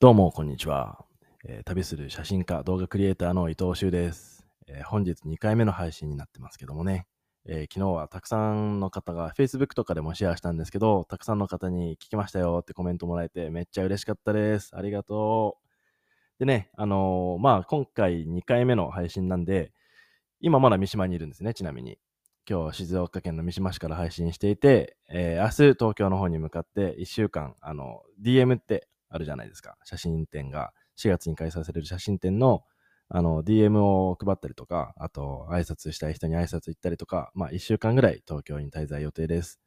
どうも、こんにちは、えー旅する写真家、動画クリエイターの伊藤修です、えー本日2回目の配信になってますけどもね、えー昨日はたくさんの方が Facebook とかでもシェアしたんですけど、たくさんの方に聞きましたよってコメントもらえてめっちゃ嬉しかったです。ありがとう。でね、あのまあ、今回2回目の配信なんで、今まだ三島にいるんですね、ちなみに。今日静岡県の三島市から配信していて、えー明日東京の方に向かって1週間、あの、DM ってあるじゃないですか。写真展が、4月に開催される写真展の、あの、DM を配ったりとか、あと、挨拶したい人に挨拶行ったりとか、まあ、1週間ぐらい東京に滞在予定です。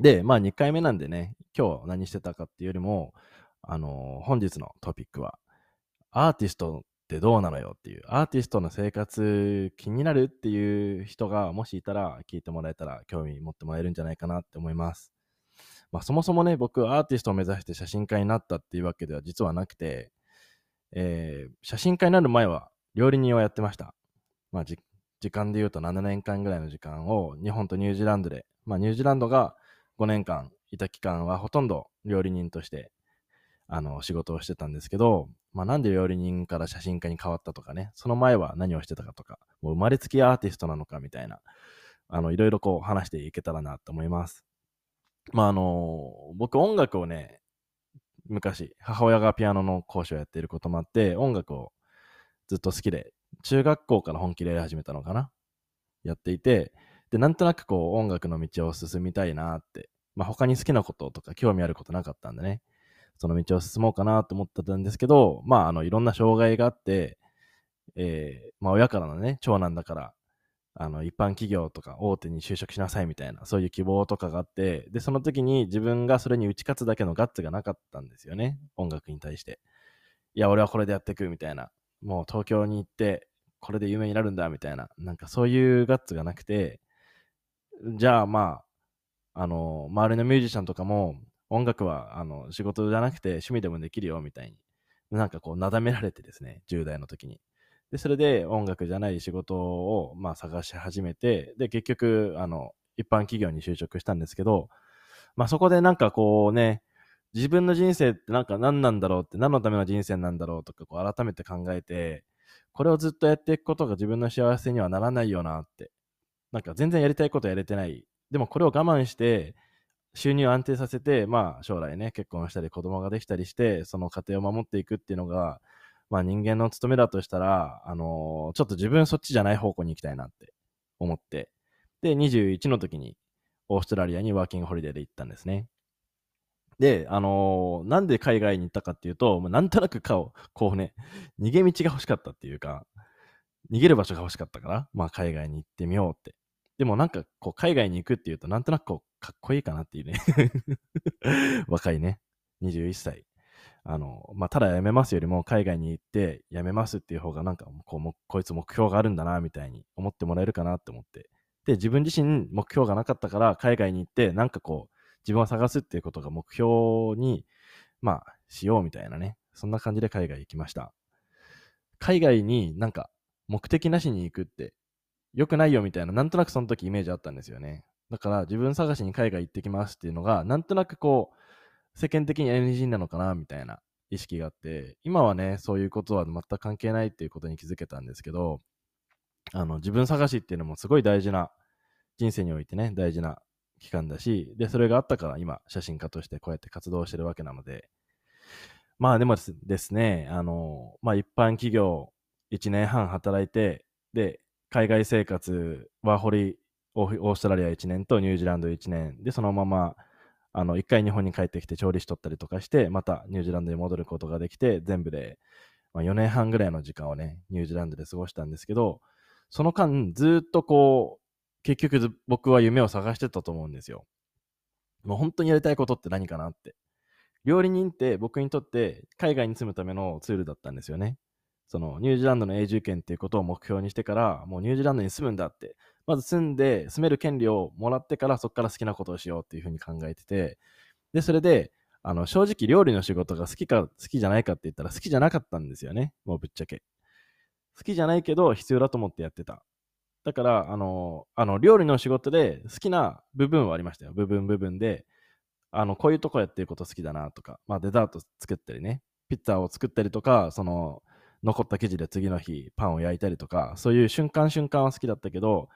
で、まあ、2回目なんでね、今日何してたかっていうよりも、あの、本日のトピックは、アーティストってどうなのよっていう、アーティストの生活気になるっていう人がもしいたら聞いてもらえたら興味持ってもらえるんじゃないかなって思います。まあそもそもね、僕アーティストを目指して写真家になったっていうわけでは実はなくて、えー写真家になる前は料理人をやってました。まあ時間で言うと7年間ぐらいの時間を日本とニュージーランドで、まあニュージーランドが5年間いた期間はほとんど料理人としてあの仕事をしてたんですけど、まあ、なんで料理人から写真家に変わったとかね、その前は何をしてたかとか、もう生まれつきアーティストなのかみたいな、いろいろこう話していけたらなと思います。まああの、僕音楽をね、昔、母親がピアノの講師をやっていることもあって、音楽をずっと好きで、中学校から本気でやり始めたのかなやっていて、で、なんとなくこう音楽の道を進みたいなって、まあ他に好きなこととか興味あることなかったんでね、その道を進もうかなと思ってたんですけど、まああのいろんな障害があって、えーまあ親からのね、長男だから、あの一般企業とか大手に就職しなさいみたいな、そういう希望とかがあって、で、その時に自分がそれに打ち勝つだけのガッツがなかったんですよね、音楽に対して。いや、俺はこれでやっていくみたいな、もう東京に行って、これで有名になるんだみたいな、なんかそういうガッツがなくて、じゃあまあ、あの、周りのミュージシャンとかも、音楽はあの仕事じゃなくて趣味でもできるよみたいに、なんかこう、なだめられてですね、10代の時に。で、それで音楽じゃない仕事を、まあ、探し始めて、で、結局、あの、一般企業に就職したんですけど、まあ、そこでなんかこうね、自分の人生ってなんか何なんだろうって、何のための人生なんだろうとか、こう改めて考えて、これをずっとやっていくことが自分の幸せにはならないよなって。なんか全然やりたいことやれてない。でもこれを我慢して、収入を安定させて、まあ将来ね、結婚したり子供ができたりして、その家庭を守っていくっていうのが、まあ人間の務めだとしたら、あのーちょっと自分そっちじゃない方向に行きたいなって思って。で、21の時にオーストラリアにワーキングホリデーで行ったんですね。で、あのーなんで海外に行ったかっていうと、まあなんとなく顔、こうね、逃げ道が欲しかったっていうか、逃げる場所が欲しかったから、まあ海外に行ってみようって。でもなんかこう海外に行くっていうとなんとなくこうかっこいいかなっていうね。若いね。21歳。あの、まあ、ただ辞めますよりも海外に行って辞めますっていう方がなんかこうこいつ目標があるんだなみたいに思ってもらえるかなって思って。で、自分自身目標がなかったから海外に行ってなんかこう自分を探すっていうことが目標にまあしようみたいなね。そんな感じで海外行きました。海外になんか目的なしに行くって良くないよみたいな、なんとなくその時イメージあったんですよね。だから自分探しに海外行ってきますっていうのが、なんとなくこう、世間的に NG なのかなみたいな意識があって、今はね、そういうことは全く関係ないっていうことに気づけたんですけど、あの、自分探しっていうのもすごい大事な、人生においてね、大事な期間だし、で、それがあったから今、写真家としてこうやって活動してるわけなので、まあでもですね、あの、まあ一般企業1年半働いて、で、海外生活、ワーホリ、オーストラリア1年とニュージーランド1年で、そのまま、あの、一回日本に帰ってきて調理師取ったりとかして、またニュージーランドに戻ることができて、全部で、まあ、4年半ぐらいの時間をね、ニュージーランドで過ごしたんですけど、その間、ずっとこう、結局僕は夢を探してたと思うんですよ。もう本当にやりたいことって何かなって。料理人って僕にとって海外に住むためのツールだったんですよね。そのニュージーランドの永住権っていうことを目標にしてから、もうニュージーランドに住むんだって、まず住んで住める権利をもらってからそこから好きなことをしようっていうふうに考えてて、で、それで、あの、正直料理の仕事が好きか好きじゃないかって言ったら好きじゃなかったんですよね。もうぶっちゃけ。好きじゃないけど必要だと思ってやってた。だから、あの、あの料理の仕事で好きな部分はありましたよ。部分部分で。あの、こういうとこやってること好きだなとか、まあ、デザート作ったりね、ピッツァを作ったりとか、その、残った生地で次の日パンを焼いたりとか、そういう瞬間瞬間は好きだったけど、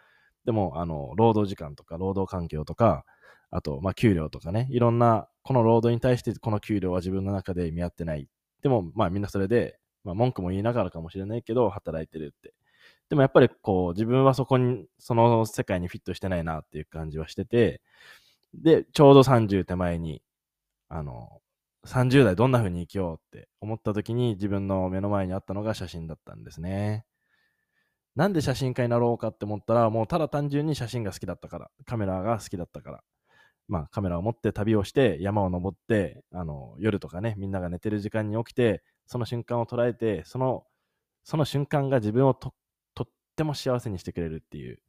でも、あの、労働時間とか、労働環境とか、あと、まあ、給料とかね、いろんな、この労働に対してこの給料は自分の中で見合ってない。でも、まあ、みんなそれで、まあ、文句も言いながらかもしれないけど、働いてるって。でもやっぱりこう、自分はそこに、その世界にフィットしてないなっていう感じはしてて、で、ちょうど30手前に、あの、30代どんな風に生きようって思った時に自分の目の前にあったのが写真だったんですね。なんで写真家になろうかって思ったら、もうただ単純に写真が好きだったから、カメラが好きだったから。まあカメラを持って旅をして山を登って、あの、夜とかね、みんなが寝てる時間に起きて、その瞬間を捉えて、その、その瞬間が自分をととっても幸せにしてくれるっていう。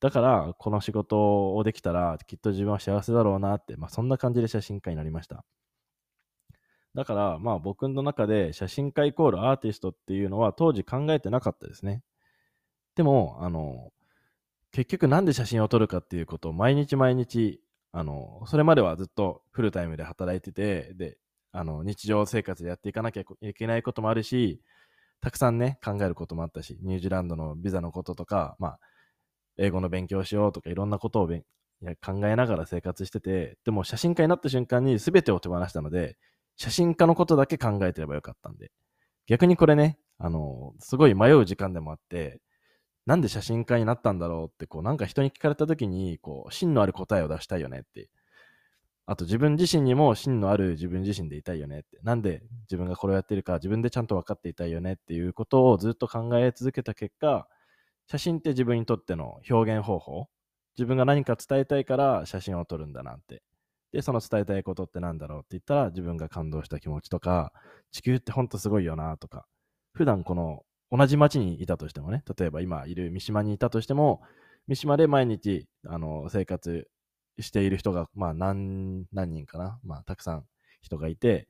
だから、この仕事をできたら、きっと自分は幸せだろうなって、まあそんな感じで写真家になりました。だから、まあ僕の中で写真家イコールアーティストっていうのは当時考えてなかったですね。でも、あの、結局なんで写真を撮るかっていうことを毎日毎日、あの、それまではずっとフルタイムで働いてて、で、あの、日常生活でやっていかなきゃいけないこともあるし、たくさんね、考えることもあったし、ニュージーランドのビザのこととか、まあ、英語の勉強しようとかいろんなことを考えながら生活してて、でも写真家になった瞬間に全てを手放したので、写真家のことだけ考えてればよかったんで。逆にこれね、あの、すごい迷う時間でもあって、なんで写真家になったんだろう？って、こう、なんか人に聞かれた時に、こう、芯のある答えを出したいよねって。あと自分自身にも芯のある自分自身でいたいよねって。なんで自分がこれをやってるか自分でちゃんと分かっていたいよねっていうことをずっと考え続けた結果、写真って自分にとっての表現方法。自分が何か伝えたいから写真を撮るんだなってで、その伝えたいことってなんだろうって言ったら、自分が感動した気持ちとか、地球ってほんとすごいよなとか、普段この同じ町にいたとしてもね、例えば今いる三島にいたとしても、三島で毎日あの生活している人が、まあ何何人かな、まあたくさん人がいて、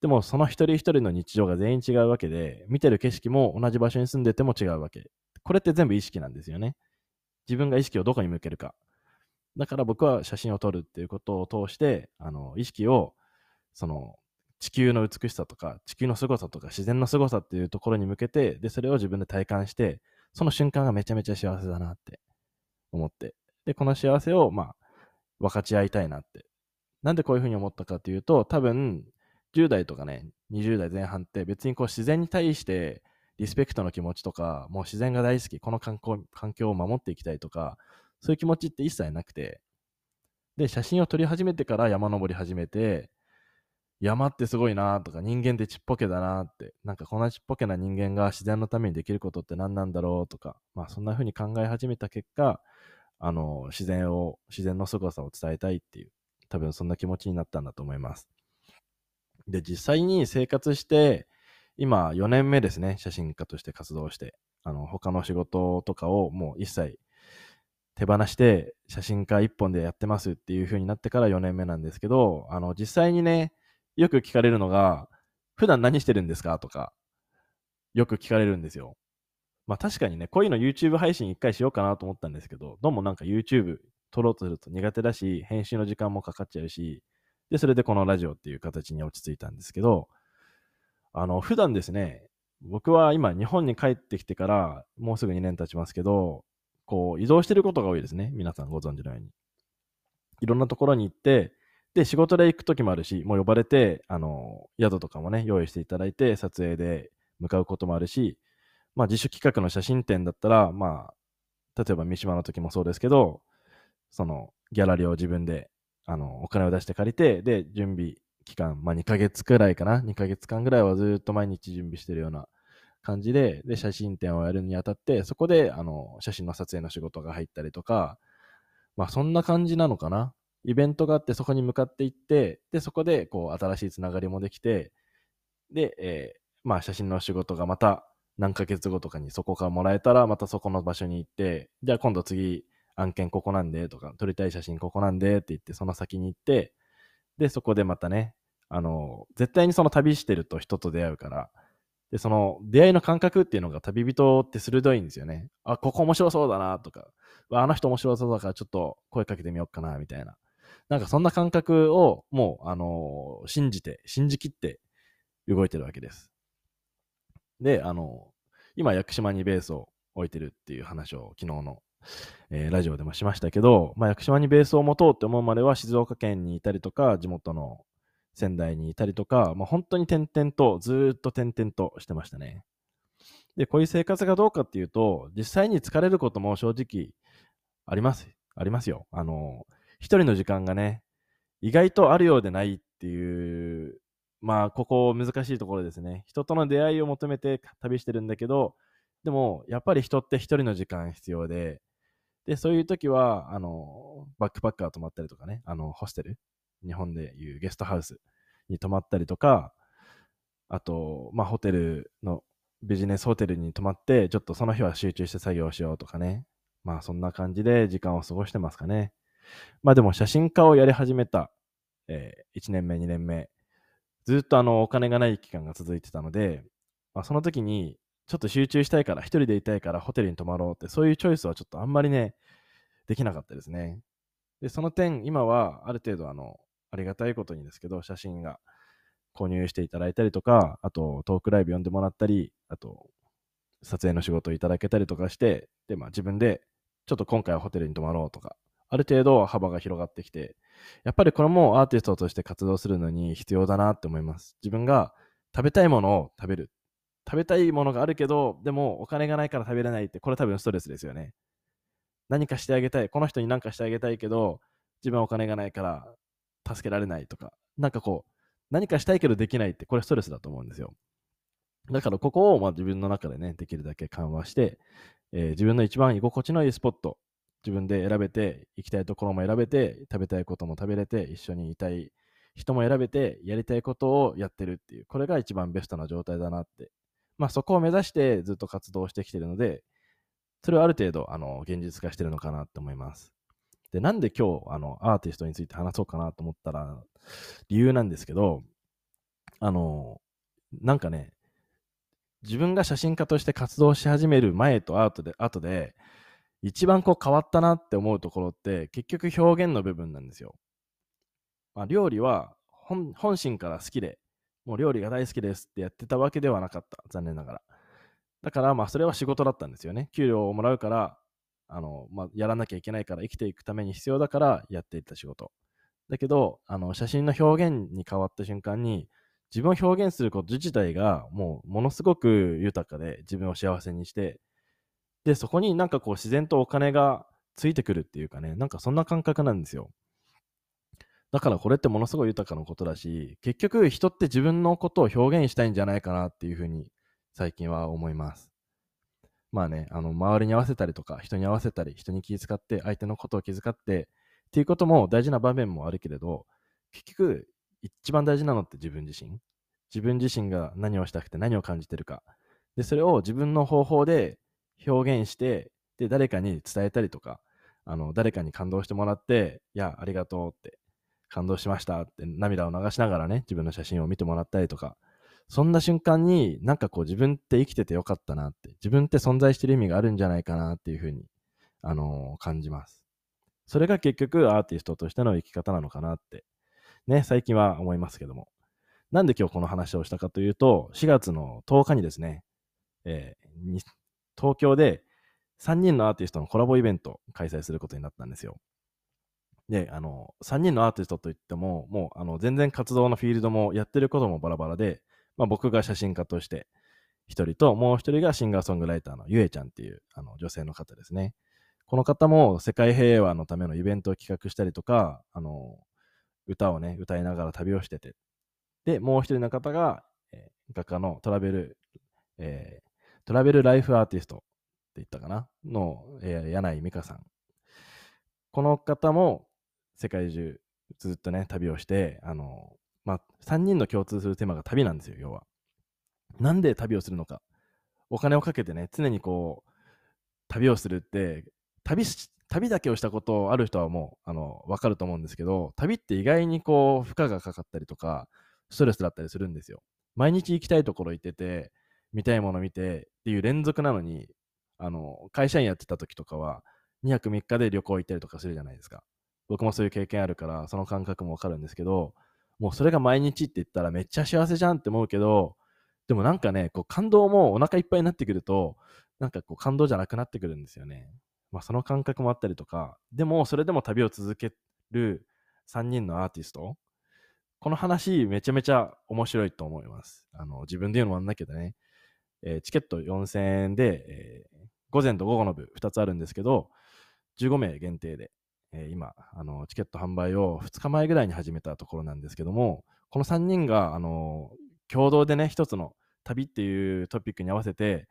でもその一人一人の日常が全員違うわけで、見てる景色も同じ場所に住んでても違うわけ。これって全部意識なんですよね。自分が意識をどこに向けるか。だから僕は写真を撮るっていうことを通して、あの、意識を、その、地球の美しさとか、地球の凄さとか、自然の凄さっていうところに向けて、で、それを自分で体感して、その瞬間がめちゃめちゃ幸せだなって思って、で、この幸せを、まあ、分かち合いたいなって。なんでこういうふうに思ったかというと、多分、10代とかね、20代前半って別にこう自然に対してリスペクトの気持ちとか、もう自然が大好き、この環境環境を守っていきたいとか、そういう気持ちって一切なくて、で、写真を撮り始めてから山登り始めて、山ってすごいなとか、人間ってちっぽけだなって、なんかこんなちっぽけな人間が自然のためにできることって何なんだろうとか、まあそんな風に考え始めた結果、あの、自然を、自然の凄さを伝えたいっていう、多分そんな気持ちになったんだと思います。で、実際に生活して、今4年目ですね、写真家として活動して、あの、他の仕事とかをもう一切手放して写真家一本でやってますっていう風になってから4年目なんですけど、あの、実際にね、よく聞かれるのが、普段何してるんですか？とか、よく聞かれるんですよ。まあ確かにね、こういうの YouTube 配信一回しようかなと思ったんですけど、どうもなんか YouTube 撮ろうとすると苦手だし、編集の時間もかかっちゃうし、で、それでこのラジオっていう形に落ち着いたんですけど、あの、普段ですね、僕は今日本に帰ってきてからもうすぐ2年経ちますけど、こう、移動してることが多いですね。皆さんご存知のように。いろんなところに行って、で、仕事で行く時もあるし、もう呼ばれて、あの、宿とかもね、用意していただいて、撮影で向かうこともあるし、まあ、自主企画の写真展だったら、まあ、例えば三島の時もそうですけど、その、ギャラリーを自分で、あの、お金を出して借りて、で、準備期間、まあ、2ヶ月くらいかな、2ヶ月間ぐらいはずっと毎日準備してるような感じで、で、写真展をやるにあたって、そこで、あの、写真の撮影の仕事が入ったりとか、まあ、そんな感じなのかな。イベントがあって、そこに向かっていって、で、そこで、こう、新しいつながりもできて、で、えー、まあ、写真の仕事がまた何ヶ月後とかにそこからもらえたら、またそこの場所に行って、じゃあ今度次、案件ここなんでとか、撮りたい写真ここなんでって言って、その先に行って、で、そこでまたね、あの、絶対にその旅してると人と出会うから、で、その出会いの感覚っていうのが旅人って鋭いんですよね。あ、ここ面白そうだなとか、あの人面白そうだからちょっと声かけてみようかなみたいな。なんかそんな感覚をもう、あのー信じて、信じきって動いてるわけです。で、あの今、屋久島にベースを置いてるっていう話を昨日の、えーラジオでもしましたけど、まあ、屋久島にベースを持とうって思うまでは静岡県にいたりとか、地元の仙台にいたりとか、まあ、本当に点々と、ずっと点々としてましたね。で、こういう生活がどうかっていうと、実際に疲れることも正直あります。ありますよ。あの、一人の時間がね、意外とあるようでないっていう、まあ、ここ難しいところですね。人との出会いを求めて旅してるんだけど、でも、やっぱり人って一人の時間必要で、で、そういう時は、あの、バックパッカー泊まったりとかね、あの、ホステル、日本でいうゲストハウスに泊まったりとか、あと、まあ、ホテルの、ビジネスホテルに泊まって、ちょっとその日は集中して作業しようとかね。まあ、そんな感じで時間を過ごしてますかね。まあ、でも写真家をやり始めた、え1年目、2年目、ずっとあの、お金がない期間が続いてたので、まあ、その時に、ちょっと集中したいから、一人でいたいからホテルに泊まろうって、そういうチョイスはちょっとあんまりね、できなかったですね。で、その点、今はある程度、あの、ありがたいことにですけど、写真が購入していただいたりとか、あと、トークライブ呼んでもらったり、あと、撮影の仕事をいただけたりとかして、で、まあ自分で、ちょっと今回はホテルに泊まろうとか、ある程度幅が広がってきて、やっぱりこれもアーティストとして活動するのに必要だなって思います。自分が食べたいものを食べる。食べたいものがあるけど、でもお金がないから食べれないって、これ多分ストレスですよね。何かしてあげたい。この人に何かしてあげたいけど、自分はお金がないから助けられないとか、なんかこう、何かしたいけどできないって、これストレスだと思うんですよ。だからここをま自分の中でね、できるだけ緩和して、えー自分の一番居心地のいいスポット、自分で選べて、行きたいところも選べて、食べたいことも食べれて、一緒にいたい人も選べて、やりたいことをやってるっていう、これが一番ベストな状態だなって。まあそこを目指してずっと活動してきてるので、それをある程度、あの、現実化してるのかなって思います。で、なんで今日、あの、アーティストについて話そうかなと思ったら、理由なんですけど、あの、なんかね、自分が写真家として活動し始める前と後で、後で、一番こう変わったなって思うところって、結局表現の部分なんですよ。まあ、料理は本本心から好きで、もう料理が大好きですってやってたわけではなかった。残念ながら。だから、まあ、それは仕事だったんですよね。給料をもらうから、あの、まあ、やらなきゃいけないから、生きていくために必要だからやっていった仕事。だけど、あの、写真の表現に変わった瞬間に、自分を表現すること自体がもうものすごく豊かで自分を幸せにして、で、そこになんかこう自然とお金がついてくるっていうかね、なんかそんな感覚なんですよ。だからこれってものすごい豊かなことだし、結局人って自分のことを表現したいんじゃないかなっていうふうに最近は思います。まあね、あの、周りに合わせたりとか、人に合わせたり、人に気遣って、相手のことを気遣って、っていうことも大事な場面もあるけれど、結局、一番大事なのって自分自身。自分自身が何をしたくて何を感じてるか。で、それを自分の方法で表現して、で、誰かに伝えたりとか、あの、誰かに感動してもらって、いや、ありがとうって、感動しましたって涙を流しながらね、自分の写真を見てもらったりとか、そんな瞬間になんかこう自分って生きててよかったなって、自分って存在してる意味があるんじゃないかなっていうふうに、あのー感じます。それが結局アーティストとしての生き方なのかなって、ね、最近は思いますけども。なんで今日この話をしたかというと、4月の10日にですね、えー東京で3人のアーティストのコラボイベントを開催することになったんですよ。で、あの、3人のアーティストといっても、もう、あの、全然活動のフィールドもやってることもバラバラで、まあ僕が写真家として一人と、もう一人がシンガーソングライターのゆえちゃんっていうあの女性の方ですね。この方も世界平和のためのイベントを企画したりとか、あの、歌をね、歌いながら旅をしてて。で、もう一人の方が、えー画家のトラベル、えトラベルライフアーティストって言ったかな？の、えー柳井美香さん。この方も世界中ずっとね、旅をして、あの、まあ、3人の共通するテーマが旅なんですよ、要は。なんで旅をするのか。お金をかけてね、常にこう、旅をするって、旅し、旅だけをしたことある人はもう、あの、わかると思うんですけど、旅って意外にこう、負荷がかかったりとか、ストレスだったりするんですよ。毎日行きたいところ行ってて、見たいもの見てっていう連続なのに、あの、会社員やってた時とかは、2泊3日で旅行行ったりとかするじゃないですか。僕もそういう経験あるから、その感覚もわかるんですけど、もうそれが毎日って言ったらめっちゃ幸せじゃんって思うけど、でもなんかね、こう感動もお腹いっぱいになってくると、なんかこう感動じゃなくなってくるんですよね。まあその感覚もあったりとか、でもそれでも旅を続ける3人のアーティスト、この話めちゃめちゃ面白いと思います。あの自分で言うのもあんだけどね、えー、チケット4000円で、えー、午前と午後の部2つあるんですけど、15名限定で、えー、今あの、チケット販売を2日前ぐらいに始めたところなんですけども、この3人が、あの共同でね、一つの旅っていうトピックに合わせて、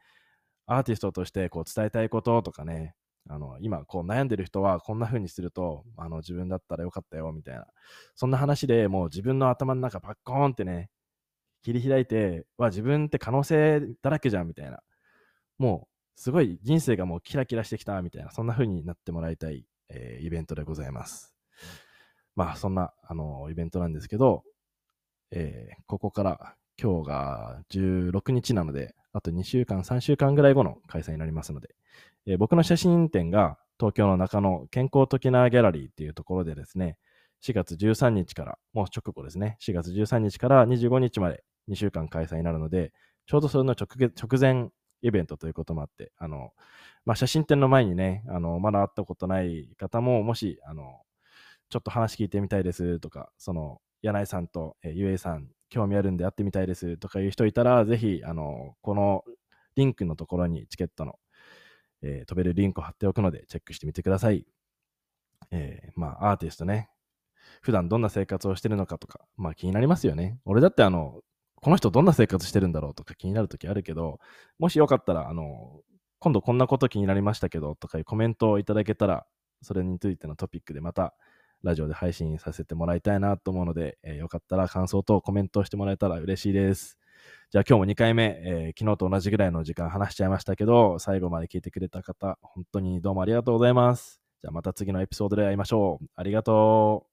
アーティストとしてこう伝えたいこととかね、あの今こう悩んでる人はこんな風にするとあの自分だったらよかったよみたいなそんな話でもう自分の頭の中バッコーンってね切り開いては自分って可能性だらけじゃんみたいな。もうすごい人生がもうキラキラしてきたみたいなそんな風になってもらいたい、えー、イベントでございます。まあそんなあのイベントなんですけど、えー、ここから今日が16日なので、あと2週間、3週間ぐらい後の開催になりますので、えー、僕の写真展が東京の中野健康的なギャラリーっていうところでですね、4月13日から、もう直後ですね、4月13日から25日まで2週間開催になるので、ちょうどそれの直前イベントということもあって、あの、まあ、写真展の前にね、あの、まだ会ったことない方も、もし、あの、ちょっと話聞いてみたいですとか、その、柳井さんと、えー、ゆえさん興味あるんで会ってみたいですとかいう人いたら、ぜひ、あの、このリンクのところにチケットの、えー、飛べるリンクを貼っておくので、チェックしてみてください。えー、まあ、アーティストね、普段どんな生活をしてるのかとか、まあ気になりますよね。俺だってあの、この人どんな生活してるんだろうとか気になるときあるけど、もしよかったら、あの、今度こんなこと気になりましたけどとかいうコメントをいただけたら、それについてのトピックでまたラジオで配信させてもらいたいなと思うので、えー、よかったら感想とコメントをしてもらえたら嬉しいです。じゃあ今日も2回目、えー、昨日と同じぐらいの時間話しちゃいましたけど、最後まで聞いてくれた方、本当にどうもありがとうございます。じゃあまた次のエピソードで会いましょう。ありがとう。